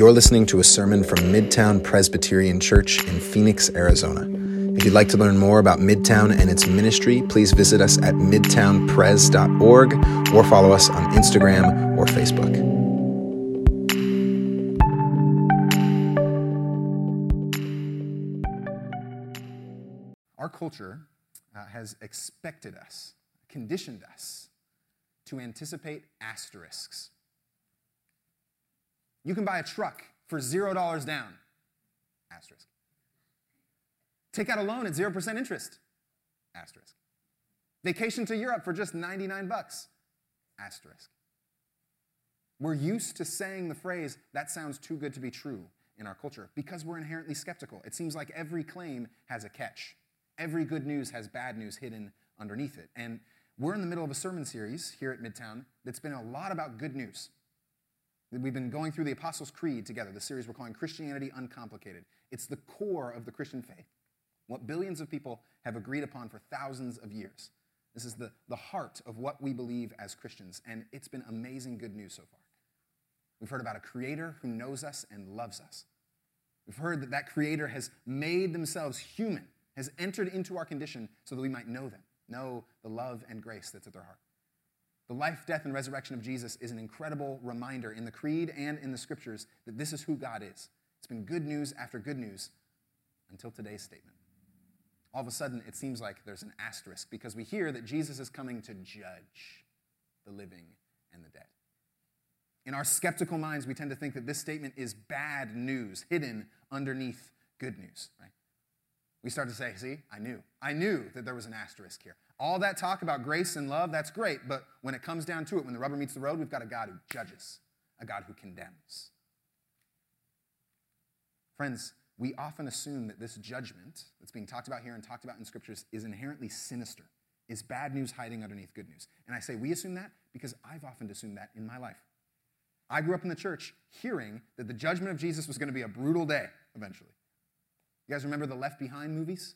You're listening to a sermon from Midtown Presbyterian Church in Phoenix, Arizona. If you'd like to learn more about Midtown and its ministry, please visit us at midtownpres.org or follow us on Instagram or Facebook. Our culture uh, has expected us, conditioned us to anticipate asterisks. You can buy a truck for $0 down, asterisk. Take out a loan at 0% interest, asterisk. Vacation to Europe for just 99 bucks, asterisk. We're used to saying the phrase, that sounds too good to be true in our culture because we're inherently skeptical. It seems like every claim has a catch. Every good news has bad news hidden underneath it. And we're in the middle of a sermon series here at Midtown that's been a lot about good news. We've been going through the Apostles' Creed together, the series we're calling Christianity Uncomplicated. It's the core of the Christian faith, what billions of people have agreed upon for thousands of years. This is the, the heart of what we believe as Christians, and it's been amazing good news so far. We've heard about a creator who knows us and loves us. We've heard that that creator has made themselves human, has entered into our condition so that we might know them, know the love and grace that's at their heart. The life, death, and resurrection of Jesus is an incredible reminder in the creed and in the scriptures that this is who God is. It's been good news after good news until today's statement. All of a sudden, it seems like there's an asterisk because we hear that Jesus is coming to judge the living and the dead. In our skeptical minds, we tend to think that this statement is bad news hidden underneath good news, right? We start to say, see, I knew. I knew that there was an asterisk here. All that talk about grace and love, that's great, but when it comes down to it, when the rubber meets the road, we've got a God who judges, a God who condemns. Friends, we often assume that this judgment that's being talked about here and talked about in scriptures is inherently sinister, is bad news hiding underneath good news. And I say we assume that because I've often assumed that in my life. I grew up in the church hearing that the judgment of Jesus was going to be a brutal day eventually. You guys remember the Left Behind movies?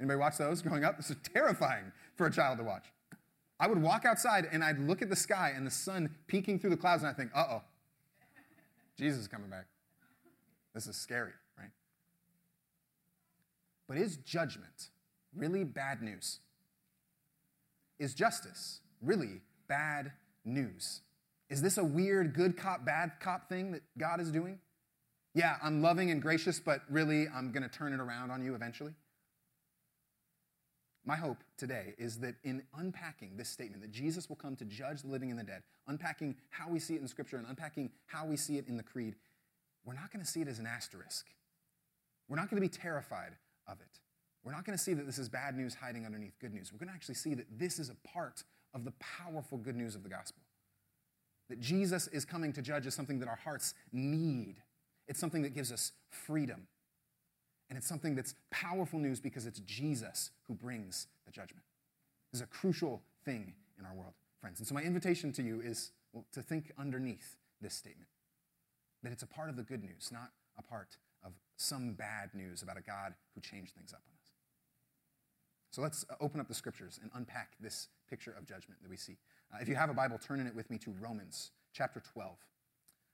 Anybody watch those growing up? This is terrifying for a child to watch. I would walk outside and I'd look at the sky and the sun peeking through the clouds and I think, uh oh, Jesus is coming back. This is scary, right? But is judgment really bad news? Is justice really bad news? Is this a weird good cop, bad cop thing that God is doing? Yeah, I'm loving and gracious, but really I'm going to turn it around on you eventually. My hope today is that in unpacking this statement, that Jesus will come to judge the living and the dead, unpacking how we see it in Scripture and unpacking how we see it in the Creed, we're not going to see it as an asterisk. We're not going to be terrified of it. We're not going to see that this is bad news hiding underneath good news. We're going to actually see that this is a part of the powerful good news of the gospel. That Jesus is coming to judge is something that our hearts need, it's something that gives us freedom. And it's something that's powerful news because it's Jesus who brings the judgment. This is a crucial thing in our world, friends. And so, my invitation to you is well, to think underneath this statement that it's a part of the good news, not a part of some bad news about a God who changed things up on us. So, let's uh, open up the scriptures and unpack this picture of judgment that we see. Uh, if you have a Bible, turn in it with me to Romans chapter 12.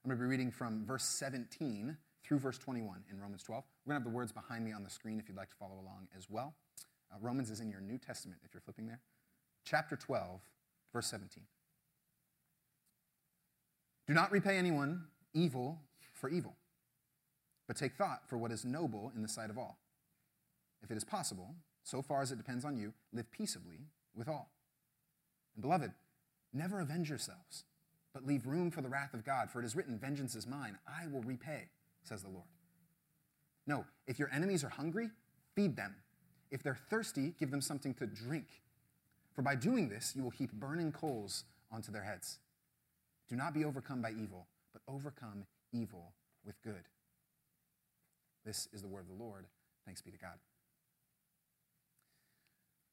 I'm going to be reading from verse 17 through verse 21 in Romans 12. We're going to have the words behind me on the screen if you'd like to follow along as well. Uh, Romans is in your New Testament if you're flipping there. Chapter 12, verse 17. Do not repay anyone evil for evil, but take thought for what is noble in the sight of all. If it is possible, so far as it depends on you, live peaceably with all. And beloved, never avenge yourselves, but leave room for the wrath of God, for it is written, Vengeance is mine, I will repay says the Lord. No, if your enemies are hungry, feed them. If they're thirsty, give them something to drink. For by doing this, you will heap burning coals onto their heads. Do not be overcome by evil, but overcome evil with good. This is the word of the Lord. Thanks be to God.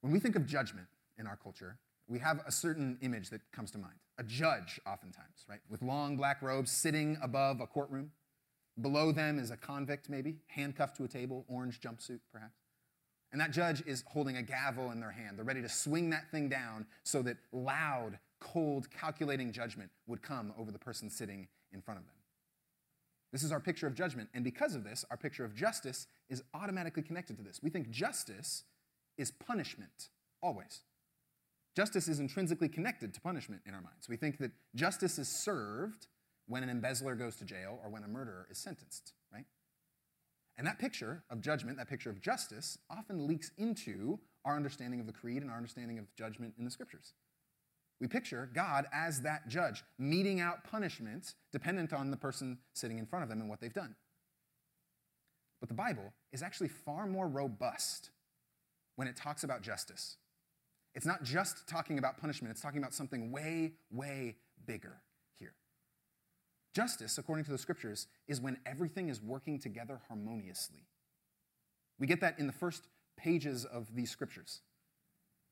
When we think of judgment in our culture, we have a certain image that comes to mind. A judge, oftentimes, right? With long black robes sitting above a courtroom. Below them is a convict, maybe, handcuffed to a table, orange jumpsuit, perhaps. And that judge is holding a gavel in their hand. They're ready to swing that thing down so that loud, cold, calculating judgment would come over the person sitting in front of them. This is our picture of judgment. And because of this, our picture of justice is automatically connected to this. We think justice is punishment, always. Justice is intrinsically connected to punishment in our minds. We think that justice is served when an embezzler goes to jail or when a murderer is sentenced, right? And that picture of judgment, that picture of justice, often leaks into our understanding of the creed and our understanding of judgment in the scriptures. We picture God as that judge, meting out punishment dependent on the person sitting in front of them and what they've done. But the Bible is actually far more robust when it talks about justice. It's not just talking about punishment, it's talking about something way, way bigger. Justice, according to the scriptures, is when everything is working together harmoniously. We get that in the first pages of these scriptures.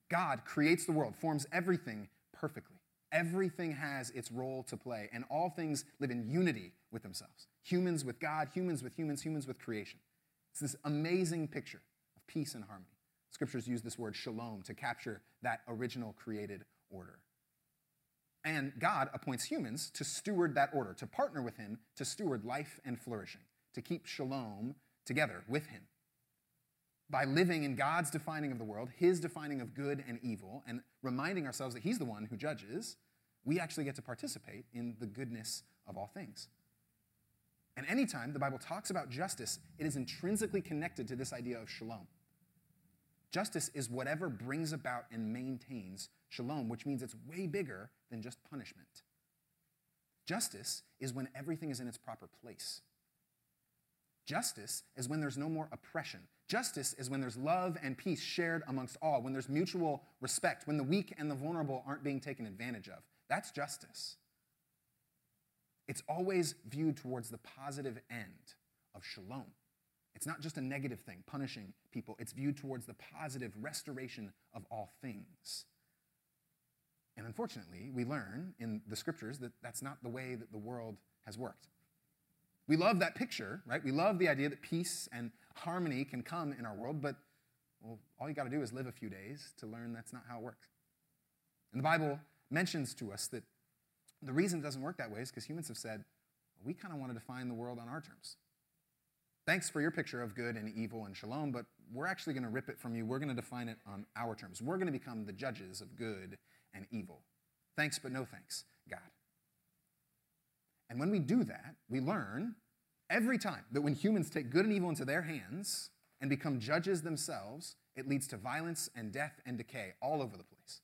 God creates the world, forms everything perfectly. Everything has its role to play, and all things live in unity with themselves humans with God, humans with humans, humans with creation. It's this amazing picture of peace and harmony. Scriptures use this word shalom to capture that original created order. And God appoints humans to steward that order, to partner with Him to steward life and flourishing, to keep shalom together with Him by living in God's defining of the world, his defining of good and evil, and reminding ourselves that he's the one who judges, we actually get to participate in the goodness of all things. And anytime the Bible talks about justice, it is intrinsically connected to this idea of shalom. Justice is whatever brings about and maintains shalom, which means it's way bigger than just punishment. Justice is when everything is in its proper place. Justice is when there's no more oppression. Justice is when there's love and peace shared amongst all, when there's mutual respect, when the weak and the vulnerable aren't being taken advantage of. That's justice. It's always viewed towards the positive end of shalom. It's not just a negative thing, punishing people. It's viewed towards the positive restoration of all things. And unfortunately, we learn in the scriptures that that's not the way that the world has worked. We love that picture, right? We love the idea that peace and harmony can come in our world, but well, all you got to do is live a few days to learn that's not how it works. And the Bible mentions to us that the reason it doesn't work that way is because humans have said, well, we kind of want to define the world on our terms. Thanks for your picture of good and evil and shalom, but we're actually going to rip it from you. We're going to define it on our terms. We're going to become the judges of good and evil. Thanks, but no thanks, God. And when we do that, we learn every time that when humans take good and evil into their hands and become judges themselves, it leads to violence and death and decay all over the place.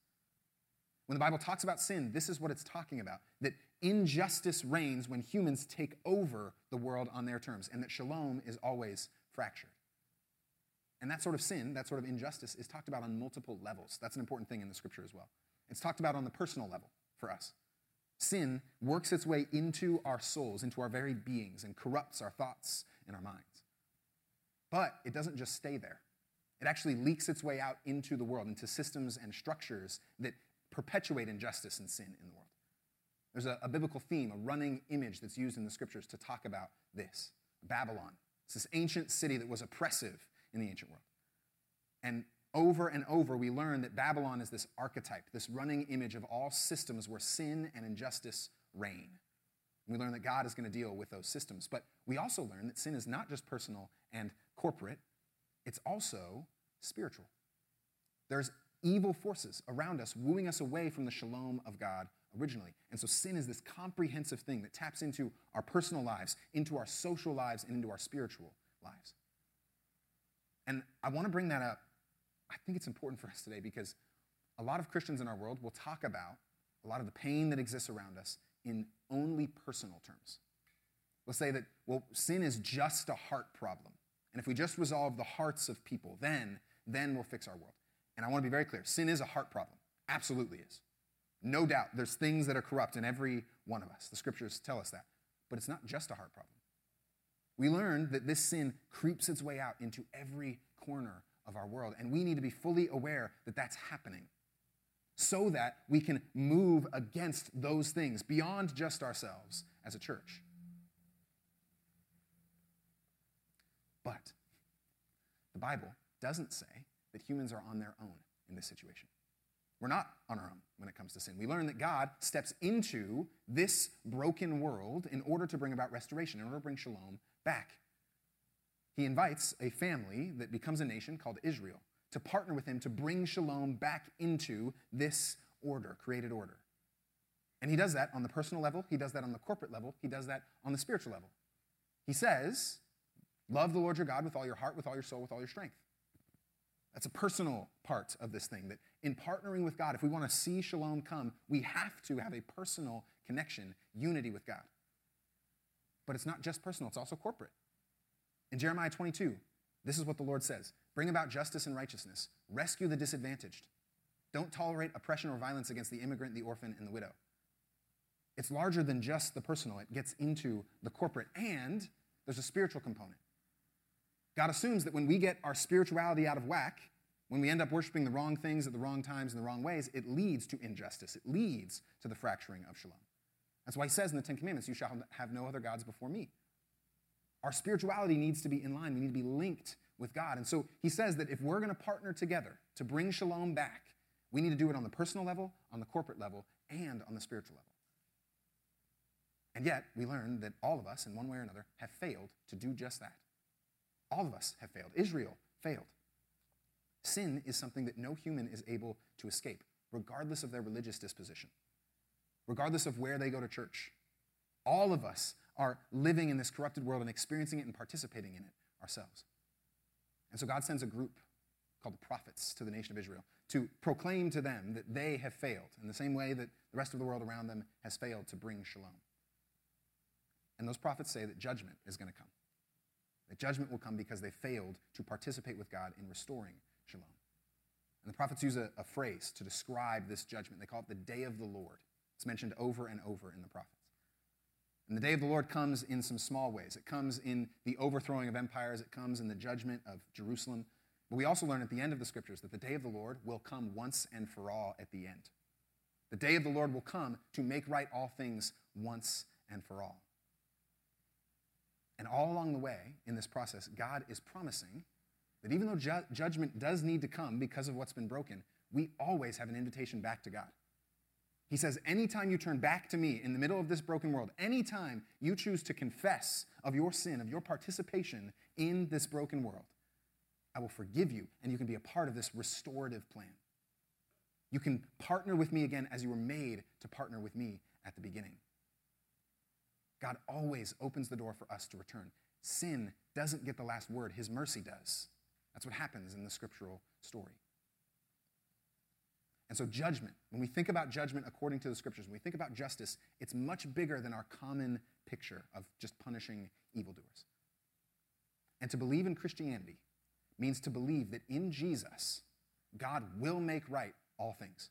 When the Bible talks about sin, this is what it's talking about that injustice reigns when humans take over the world on their terms, and that shalom is always fractured. And that sort of sin, that sort of injustice, is talked about on multiple levels. That's an important thing in the scripture as well. It's talked about on the personal level for us. Sin works its way into our souls, into our very beings, and corrupts our thoughts and our minds. But it doesn't just stay there. It actually leaks its way out into the world, into systems and structures that perpetuate injustice and sin in the world. There's a, a biblical theme, a running image that's used in the scriptures to talk about this Babylon. It's this ancient city that was oppressive in the ancient world. And over and over, we learn that Babylon is this archetype, this running image of all systems where sin and injustice reign. We learn that God is going to deal with those systems. But we also learn that sin is not just personal and corporate, it's also spiritual. There's evil forces around us wooing us away from the shalom of God originally. And so sin is this comprehensive thing that taps into our personal lives, into our social lives, and into our spiritual lives. And I want to bring that up I think it's important for us today because a lot of Christians in our world will talk about a lot of the pain that exists around us in only personal terms. We'll say that, well, sin is just a heart problem. And if we just resolve the hearts of people, then, then we'll fix our world. And I want to be very clear sin is a heart problem. Absolutely is. No doubt. There's things that are corrupt in every one of us. The scriptures tell us that. But it's not just a heart problem. We learned that this sin creeps its way out into every corner of our world. And we need to be fully aware that that's happening so that we can move against those things beyond just ourselves as a church. But the Bible doesn't say that humans are on their own in this situation. We're not on our own when it comes to sin. We learn that God steps into this broken world in order to bring about restoration, in order to bring shalom back. He invites a family that becomes a nation called Israel to partner with him to bring shalom back into this order, created order. And he does that on the personal level, he does that on the corporate level, he does that on the spiritual level. He says, Love the Lord your God with all your heart, with all your soul, with all your strength. That's a personal part of this thing. That in partnering with God, if we want to see shalom come, we have to have a personal connection, unity with God. But it's not just personal, it's also corporate. In Jeremiah 22, this is what the Lord says Bring about justice and righteousness, rescue the disadvantaged. Don't tolerate oppression or violence against the immigrant, the orphan, and the widow. It's larger than just the personal, it gets into the corporate, and there's a spiritual component. God assumes that when we get our spirituality out of whack, when we end up worshiping the wrong things at the wrong times in the wrong ways, it leads to injustice. It leads to the fracturing of shalom. That's why he says in the Ten Commandments, You shall have no other gods before me. Our spirituality needs to be in line. We need to be linked with God. And so he says that if we're going to partner together to bring shalom back, we need to do it on the personal level, on the corporate level, and on the spiritual level. And yet, we learn that all of us, in one way or another, have failed to do just that. All of us have failed. Israel failed. Sin is something that no human is able to escape, regardless of their religious disposition, regardless of where they go to church. All of us are living in this corrupted world and experiencing it and participating in it ourselves. And so God sends a group called the prophets to the nation of Israel to proclaim to them that they have failed in the same way that the rest of the world around them has failed to bring shalom. And those prophets say that judgment is going to come. That judgment will come because they failed to participate with God in restoring shalom. And the prophets use a, a, phrase to describe this judgment. They call it the day of the Lord. It's mentioned over and over in the prophets. And the day of the Lord comes in some small ways. It comes in the overthrowing of empires, it comes in the judgment of Jerusalem. But we also learn at the end of the scriptures that the day of the Lord will come once and for all at the end. The day of the Lord will come to make right all things once and for all. And all along the way in this process, God is promising that even though ju- judgment does need to come because of what's been broken, we always have an invitation back to God. He says, anytime you turn back to me in the middle of this broken world, anytime you choose to confess of your sin, of your participation in this broken world, I will forgive you and you can be a part of this restorative plan. You can partner with me again as you were made to partner with me at the beginning. God always opens the door for us to return. Sin doesn't get the last word, His mercy does. That's what happens in the scriptural story. And so, judgment, when we think about judgment according to the scriptures, when we think about justice, it's much bigger than our common picture of just punishing evildoers. And to believe in Christianity means to believe that in Jesus, God will make right all things,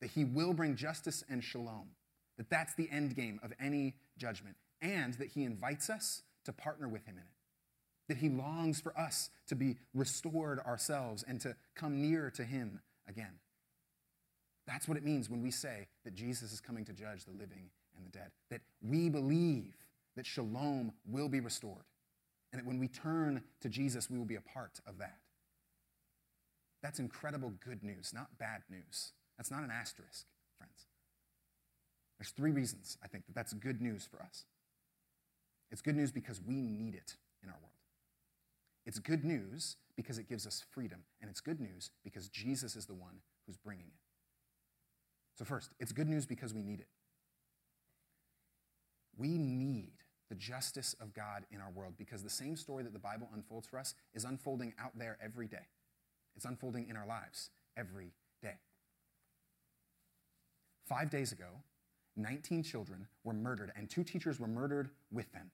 that He will bring justice and shalom, that that's the end game of any judgment, and that He invites us to partner with Him in it. That He longs for us to be restored ourselves and to come near to Him again. That's what it means when we say that Jesus is coming to judge the living and the dead. That we believe that shalom will be restored. And that when we turn to Jesus, we will be a part of that. That's incredible good news, not bad news. That's not an asterisk, friends. There's three reasons I think that that's good news for us. It's good news because we need it in our world. It's good news because it gives us freedom. And it's good news because Jesus is the one who's bringing it. So, first, it's good news because we need it. We need the justice of God in our world because the same story that the Bible unfolds for us is unfolding out there every day. It's unfolding in our lives every day. Five days ago, 19 children were murdered, and two teachers were murdered with them.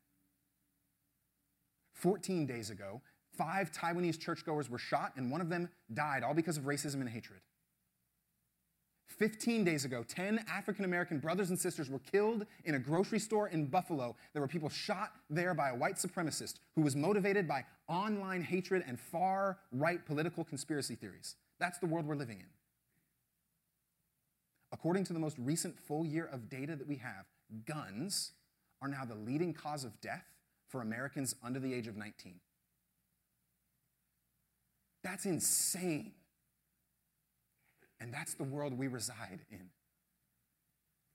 14 days ago, five Taiwanese churchgoers were shot, and one of them died, all because of racism and hatred. 15 days ago, 10 African American brothers and sisters were killed in a grocery store in Buffalo. There were people shot there by a white supremacist who was motivated by online hatred and far right political conspiracy theories. That's the world we're living in. According to the most recent full year of data that we have, guns are now the leading cause of death for Americans under the age of 19. That's insane. And that's the world we reside in.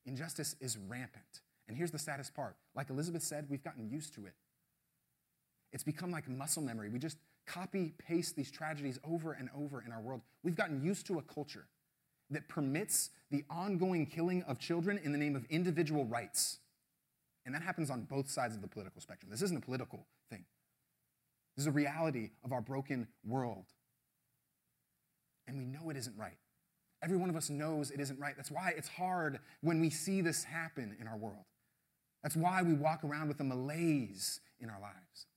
Injustice is rampant. And here's the saddest part like Elizabeth said, we've gotten used to it. It's become like muscle memory. We just copy paste these tragedies over and over in our world. We've gotten used to a culture that permits the ongoing killing of children in the name of individual rights. And that happens on both sides of the political spectrum. This isn't a political thing, this is a reality of our broken world. And we know it isn't right. Every one of us knows it isn't right. That's why it's hard when we see this happen in our world. That's why we walk around with a malaise in our lives.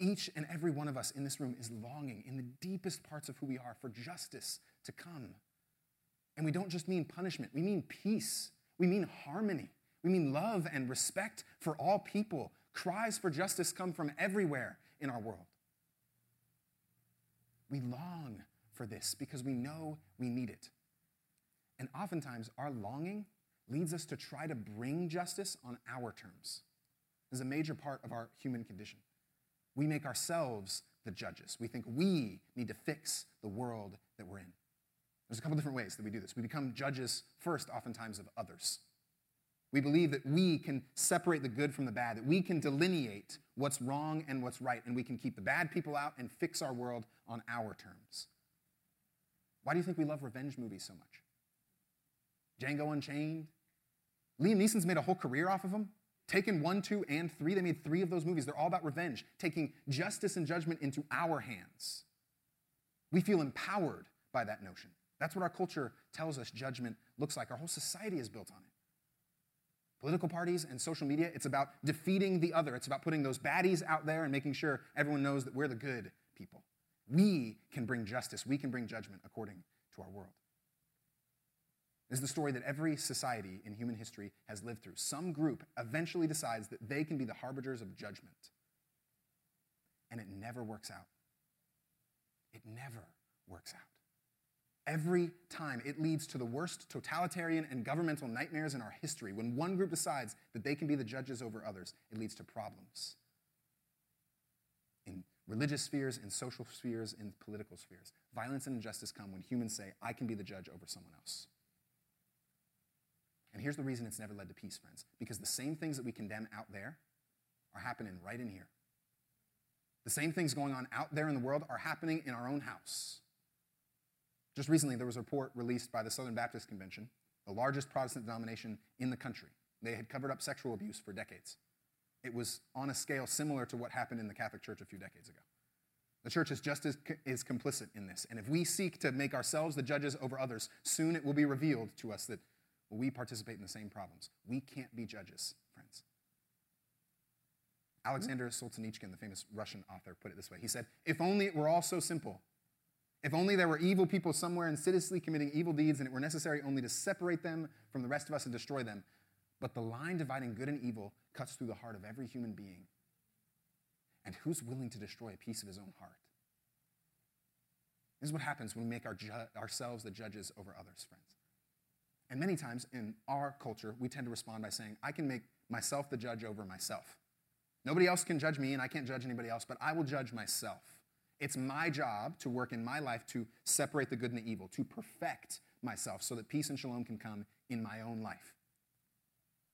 Each and every one of us in this room is longing in the deepest parts of who we are for justice to come. And we don't just mean punishment, we mean peace, we mean harmony, we mean love and respect for all people. Cries for justice come from everywhere in our world. We long for this because we know we need it. And oftentimes, our longing leads us to try to bring justice on our terms. This is a major part of our human condition. We make ourselves the judges. We think we need to fix the world that we're in. There's a couple different ways that we do this. We become judges first, oftentimes, of others. We believe that we can separate the good from the bad, that we can delineate what's wrong and what's right, and we can keep the bad people out and fix our world on our terms. Why do you think we love revenge movies so much? Django Unchained. Liam Neeson's made a whole career off of them. Taken one, two, and three. They made three of those movies. They're all about revenge, taking justice and judgment into our hands. We feel empowered by that notion. That's what our culture tells us judgment looks like. Our whole society is built on it. Political parties and social media, it's about defeating the other. It's about putting those baddies out there and making sure everyone knows that we're the good people. We can bring justice, we can bring judgment according to our world. This is the story that every society in human history has lived through. Some group eventually decides that they can be the harbingers of judgment. And it never works out. It never works out. Every time it leads to the worst totalitarian and governmental nightmares in our history. When one group decides that they can be the judges over others, it leads to problems religious spheres, in social spheres, in political spheres. Violence and injustice come when humans say, I can be the judge over someone else. And here's the reason it's never led to peace, friends. Because the same things that we condemn out there are happening right in here. The same things going on out there in the world are happening in our own house. Just recently, there was a report released by the Southern Baptist Convention, the largest Protestant denomination in the country. They had covered up sexual abuse for decades. It was on a scale similar to what happened in the Catholic Church a few decades ago. The church is just as is complicit in this. And if we seek to make ourselves the judges over others, soon it will be revealed to us that we participate in the same problems. We can't be judges, friends. Alexander Solzhenitsyn, the famous Russian author, put it this way. He said, If only it were all so simple. If only there were evil people somewhere insidiously committing evil deeds and it were necessary only to separate them from the rest of us and destroy them. But the line dividing good and evil cuts through the heart of every human being. And who's willing to destroy a piece of his own heart? This is what happens when we make our ju- ourselves the judges over others, friends. And many times in our culture, we tend to respond by saying, I can make myself the judge over myself. Nobody else can judge me, and I can't judge anybody else, but I will judge myself. It's my job to work in my life to separate the good and the evil, to perfect myself so that peace and shalom can come in my own life.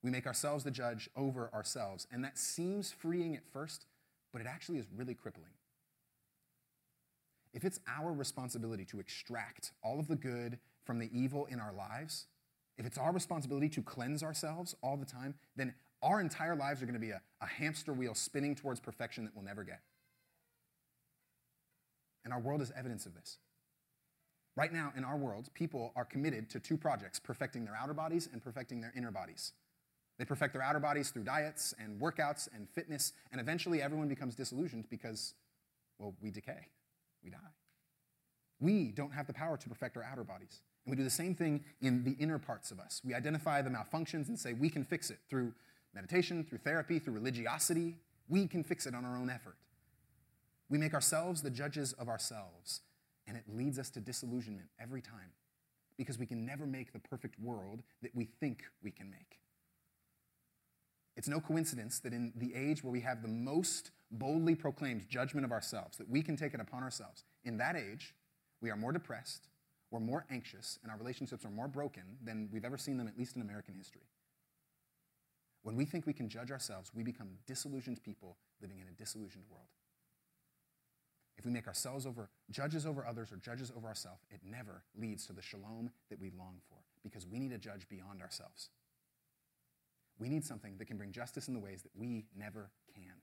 We make ourselves the judge over ourselves, and that seems freeing at first, but it actually is really crippling. If it's our responsibility to extract all of the good from the evil in our lives, if it's our responsibility to cleanse ourselves all the time, then our entire lives are going to be a, a hamster wheel spinning towards perfection that we'll never get. And our world is evidence of this. Right now, in our world, people are committed to two projects perfecting their outer bodies and perfecting their inner bodies. They perfect their outer bodies through diets and workouts and fitness, and eventually everyone becomes disillusioned because, well, we decay, we die. We don't have the power to perfect our outer bodies. And we do the same thing in the inner parts of us. We identify the malfunctions and say we can fix it through meditation, through therapy, through religiosity. We can fix it on our own effort. We make ourselves the judges of ourselves, and it leads us to disillusionment every time because we can never make the perfect world that we think we can make. It's no coincidence that in the age where we have the most boldly proclaimed judgment of ourselves, that we can take it upon ourselves, in that age, we are more depressed, we're more anxious and our relationships are more broken than we've ever seen them, at least in American history. When we think we can judge ourselves, we become disillusioned people living in a disillusioned world. If we make ourselves over judges over others or judges over ourselves, it never leads to the shalom that we long for because we need a judge beyond ourselves. We need something that can bring justice in the ways that we never can.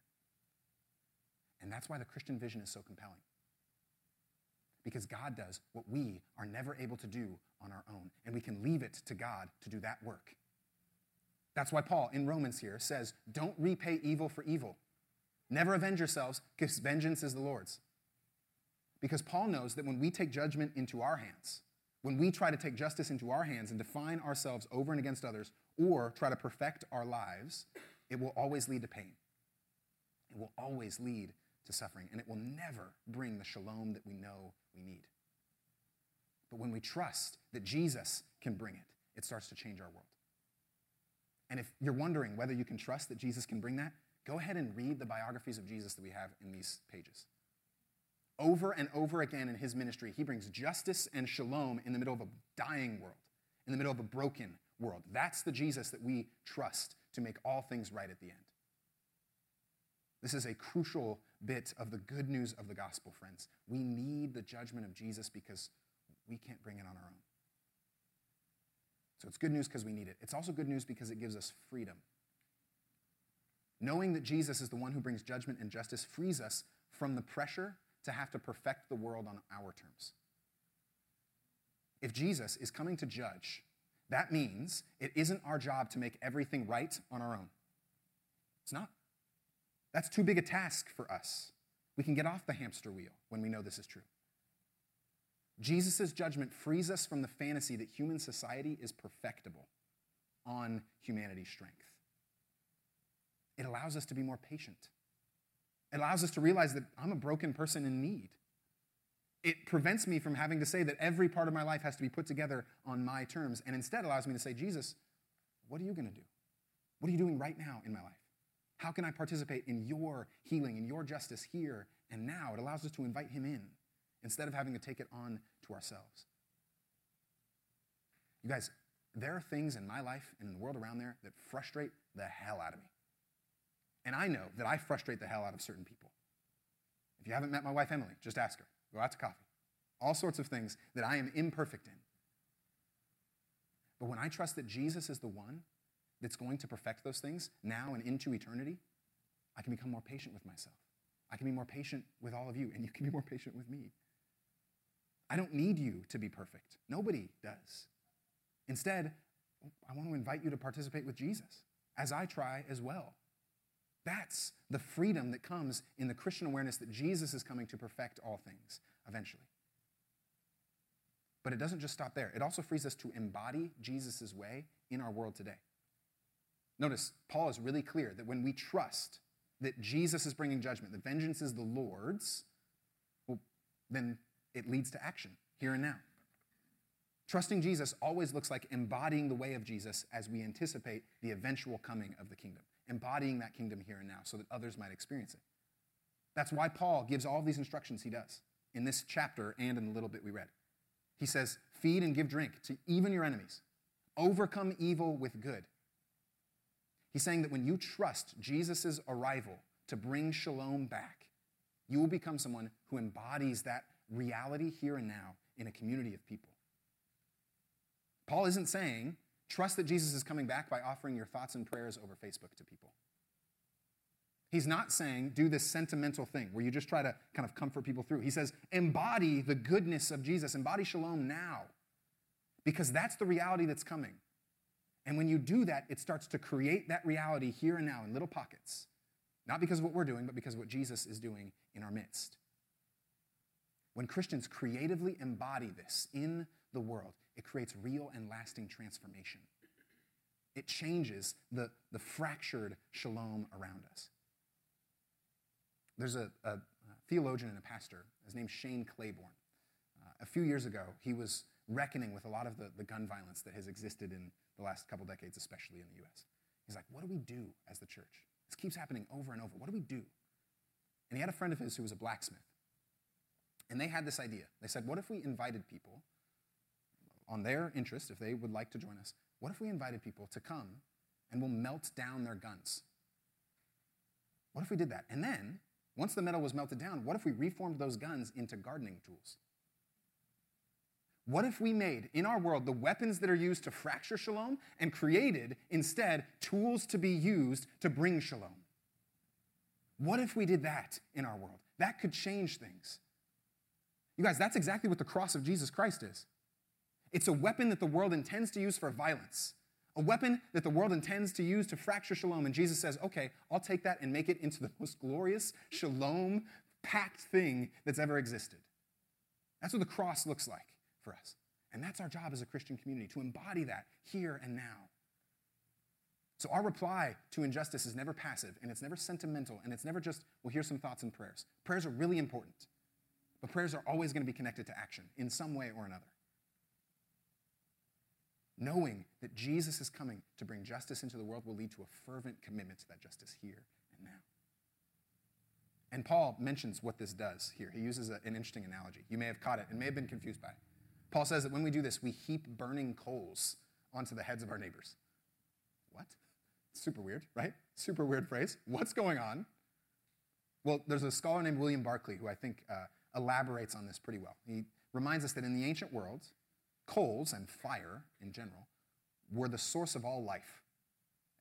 And that's why the Christian vision is so compelling. Because God does what we are never able to do on our own, and we can leave it to God to do that work. That's why Paul in Romans here says, Don't repay evil for evil. Never avenge yourselves, because vengeance is the Lord's. Because Paul knows that when we take judgment into our hands, when we try to take justice into our hands and define ourselves over and against others, or try to perfect our lives, it will always lead to pain. It will always lead to suffering, and it will never bring the shalom that we know we need. But when we trust that Jesus can bring it, it starts to change our world. And if you're wondering whether you can trust that Jesus can bring that, go ahead and read the biographies of Jesus that we have in these pages. Over and over again in his ministry, he brings justice and shalom in the middle of a dying world, in the middle of a broken world. That's the Jesus that we trust to make all things right at the end. This is a crucial bit of the good news of the gospel, friends. We need the judgment of Jesus because we can't bring it on our own. So it's good news because we need it. It's also good news because it gives us freedom. Knowing that Jesus is the one who brings judgment and justice frees us from the pressure to have to perfect the world on our terms. If Jesus is coming to judge, that means it isn't our job to make everything right on our own. It's not. That's too big a task for us. We can get off the hamster wheel when we know this is true. Jesus' judgment frees us from the fantasy that human society is perfectible on humanity's strength. It allows us to be more patient. It allows us to realize that I'm a broken person in need. It prevents me from having to say that every part of my life has to be put together on my terms, and instead allows me to say, Jesus, what are you going to do? What are you doing right now in my life? How can I participate in your healing, in your justice here and now? It allows us to invite him in instead of having to take it on to ourselves. You guys, there are things in my life and in the world around there that frustrate the hell out of me. And I know that I frustrate the hell out of certain people. If you haven't met my wife, Emily, just ask her. Go out to coffee. All sorts of things that I am imperfect in. But when I trust that Jesus is the one that's going to perfect those things now and into eternity, I can become more patient with myself. I can be more patient with all of you, and you can be more patient with me. I don't need you to be perfect. Nobody does. Instead, I want to invite you to participate with Jesus as I try as well. That's the freedom that comes in the Christian awareness that Jesus is coming to perfect all things eventually. But it doesn't just stop there, it also frees us to embody Jesus' way in our world today. Notice, Paul is really clear that when we trust that Jesus is bringing judgment, that vengeance is the Lord's, well, then it leads to action here and now. Trusting Jesus always looks like embodying the way of Jesus as we anticipate the eventual coming of the kingdom embodying that kingdom here and now so that others might experience it. That's why Paul gives all these instructions he does in this chapter and in the little bit we read. He says, Feed and give drink to even your enemies, overcome evil with good. He's saying that when you trust Jesus' arrival to bring shalom back, you will become someone who embodies that reality here and now in a community of people. Paul isn't saying Trust that Jesus is coming back by offering your thoughts and prayers over Facebook to people. He's not saying do this sentimental thing where you just try to kind of comfort people through. He says embody the goodness of Jesus, embody shalom now, because that's the reality that's coming. And when you do that, it starts to create that reality here and now in little pockets, not because of what we're doing, but because of what Jesus is doing in our midst. When Christians creatively embody this in the world, it creates real and lasting transformation. It changes the, the fractured shalom around us. There's a, a, theologian and a pastor. His name's Shane Claiborne. Uh, a few years ago, he was reckoning with a lot of the, the gun violence that has existed in the last couple decades, especially in the US. He's like, what do we do as the church? This keeps happening over and over. What do we do? And he had a friend of his who was a blacksmith. And they had this idea. They said, what if we invited people on their interest, if they would like to join us, what if we invited people to come and we'll melt down their guns? What if we did that? And then, once the metal was melted down, what if we reformed those guns into gardening tools? What if we made in our world the weapons that are used to fracture shalom and created instead tools to be used to bring shalom? What if we did that in our world? That could change things. You guys, that's exactly what the cross of Jesus Christ is. It's a weapon that the world intends to use for violence, a weapon that the world intends to use to fracture shalom. And Jesus says, okay, I'll take that and make it into the most glorious shalom packed thing that's ever existed. That's what the cross looks like for us. And that's our job as a Christian community to embody that here and now. So, our reply to injustice is never passive, and it's never sentimental, and it's never just, well, here's some thoughts and prayers. Prayers are really important, but prayers are always going to be connected to action in some way or another. Knowing that Jesus is coming to bring justice into the world will lead to a fervent commitment to that justice here and now. And Paul mentions what this does here. He uses a, an interesting analogy. You may have caught it and may have been confused by it. Paul says that when we do this, we heap burning coals onto the heads of our neighbors. What? Super weird, right? Super weird phrase. What's going on? Well, there's a scholar named William Barclay who I think uh, elaborates on this pretty well. He reminds us that in the ancient world, coals and fire in general were the source of all life.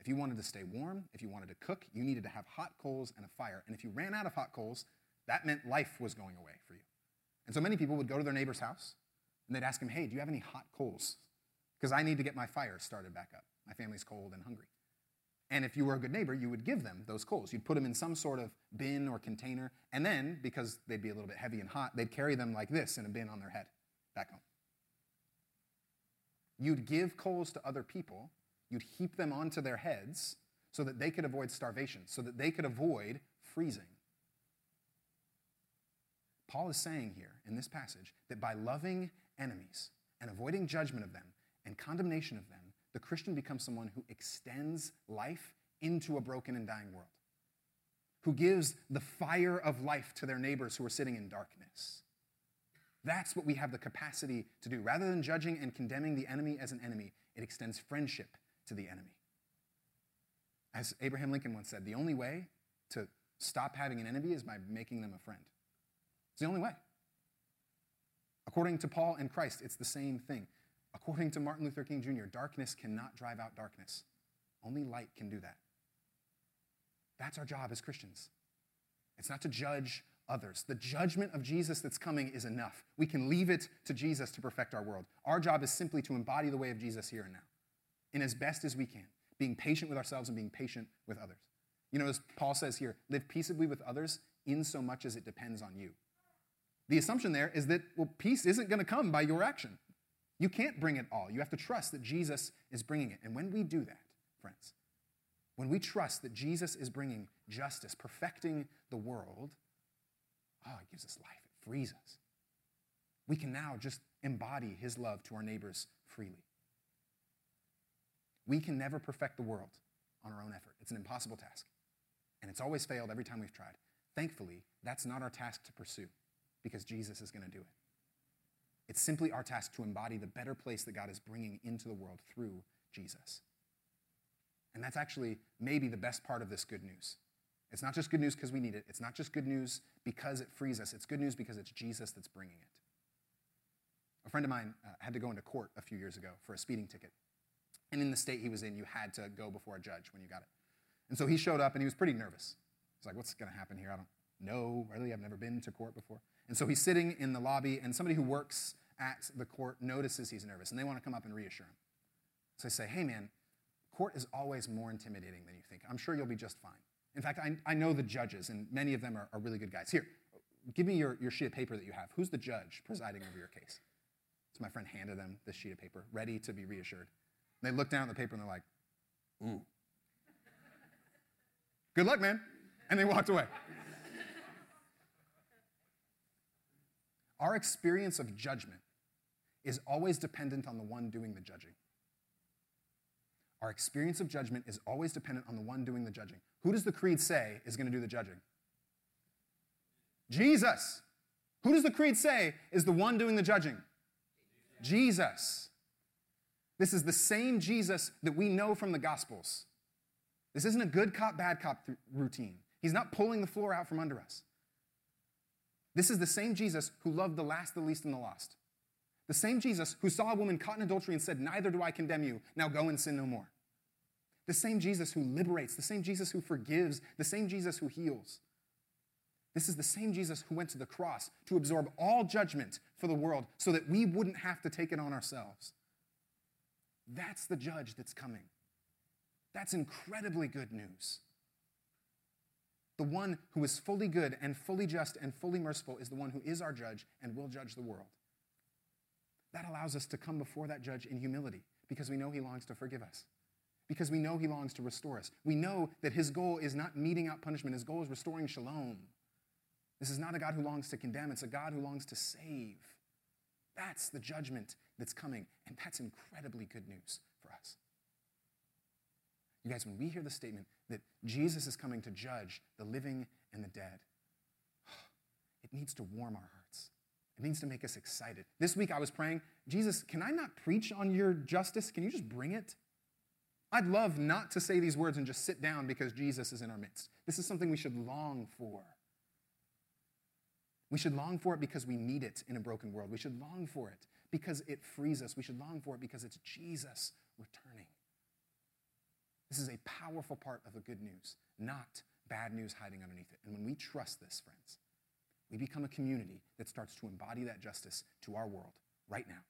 If you wanted to stay warm, if you wanted to cook, you needed to have hot coals and a fire. And if you ran out of hot coals, that meant life was going away for you. And so many people would go to their neighbor's house and they'd ask him, Hey, do you have any hot coals? Because I need to get my fire started back up. My family's cold and hungry. And if you were a good neighbor, you would give them those coals. You'd put them in some sort of bin or container. And then, because they'd be a little bit heavy and hot, they'd carry them like this in a bin on their head back home. You'd give coals to other people, you'd heap them onto their heads so that they could avoid starvation, so that they could avoid freezing. Paul is saying here in this passage that by loving enemies and avoiding judgment of them and condemnation of them, the Christian becomes someone who extends life into a broken and dying world, who gives the fire of life to their neighbors who are sitting in darkness. That's what we have the capacity to do. Rather than judging and condemning the enemy as an enemy, it extends friendship to the enemy. As Abraham Lincoln once said, the only way to stop having an enemy is by making them a friend. It's the only way. According to Paul and Christ, it's the same thing. According to Martin Luther King Jr., darkness cannot drive out darkness. Only light can do that. That's our job as Christians. It's not to judge others. The judgment of Jesus that's coming is enough. We can leave it to Jesus to perfect our world. Our job is simply to embody the way of Jesus here and now, in as best as we can, being patient with ourselves and being patient with others. You know, as Paul says here, live peaceably with others in so much as it depends on you. The assumption there is that, well, peace isn't going to come by your action. You can't bring it all. You have to trust that Jesus is bringing it. And when we do that, friends, when we trust that Jesus is bringing justice, perfecting the world, oh, it gives us life. It frees us. We can now just embody his love to our neighbors freely. We can never perfect the world on our own effort. It's an impossible task. And it's always failed every time we've tried. Thankfully, that's not our task to pursue because Jesus is going to do it. It's simply our task to embody the better place that God is bringing into the world through Jesus. And that's actually maybe the best part of this good news. It's not just good news because we need it. It's not just good news because it frees us. It's good news because it's Jesus that's bringing it. A friend of mine uh, had to go into court a few years ago for a speeding ticket. And in the state he was in, you had to go before a judge when you got it. And so he showed up and he was pretty nervous. He's like, what's going to happen here? I don't know. Really, I've never been to court before. And so he's sitting in the lobby, and somebody who works at the court notices he's nervous, and they want to come up and reassure him. So I say, hey, man, court is always more intimidating than you think. I'm sure you'll be just fine. In fact, I, I know the judges, and many of them are, are really good guys. Here, give me your, your sheet of paper that you have. Who's the judge presiding over your case? So my friend handed them this sheet of paper, ready to be reassured. And they look down at the paper and they're like, ooh. Good luck, man. And they walked away. Our experience of judgment is always dependent on the one doing the judging. Our experience of judgment is always dependent on the one doing the judging. Who does the creed say is going to do the judging? Jesus. Who does the creed say is the one doing the judging? Jesus. This is the same Jesus that we know from the Gospels. This isn't a good cop, bad cop th- routine. He's not pulling the floor out from under us. This is the same Jesus who loved the last, the least, and the lost. The same Jesus who saw a woman caught in adultery and said, Neither do I condemn you. Now go and sin no more. The same Jesus who liberates, the same Jesus who forgives, the same Jesus who heals. This is the same Jesus who went to the cross to absorb all judgment for the world so that we wouldn't have to take it on ourselves. That's the judge that's coming. That's incredibly good news. The one who is fully good and fully just and fully merciful is the one who is our judge and will judge the world. That allows us to come before that judge in humility because we know he longs to forgive us, because we know he longs to restore us. We know that his goal is not meting out punishment, his goal is restoring shalom. This is not a God who longs to condemn, it's a God who longs to save. That's the judgment that's coming, and that's incredibly good news for us. You guys, when we hear the statement that Jesus is coming to judge the living and the dead, it needs to warm our hearts. It needs to make us excited. This week I was praying, Jesus, can I not preach on your justice? Can you just bring it? I'd love not to say these words and just sit down because Jesus is in our midst. This is something we should long for. We should long for it because we need it in a broken world. We should long for it because it frees us. We should long for it because it's Jesus returning. This is a powerful part of the good news, not bad news hiding underneath it. And when we trust this, friends, we become a community that starts to embody that justice to our world right now.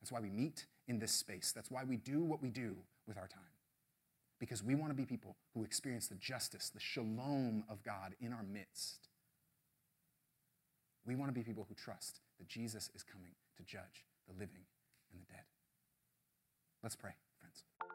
That's why we meet in this space. That's why we do what we do with our time. Because we want to be people who experience the justice, the shalom of God in our midst. We want to be people who trust that Jesus is coming to judge the living and the dead. Let's pray, friends.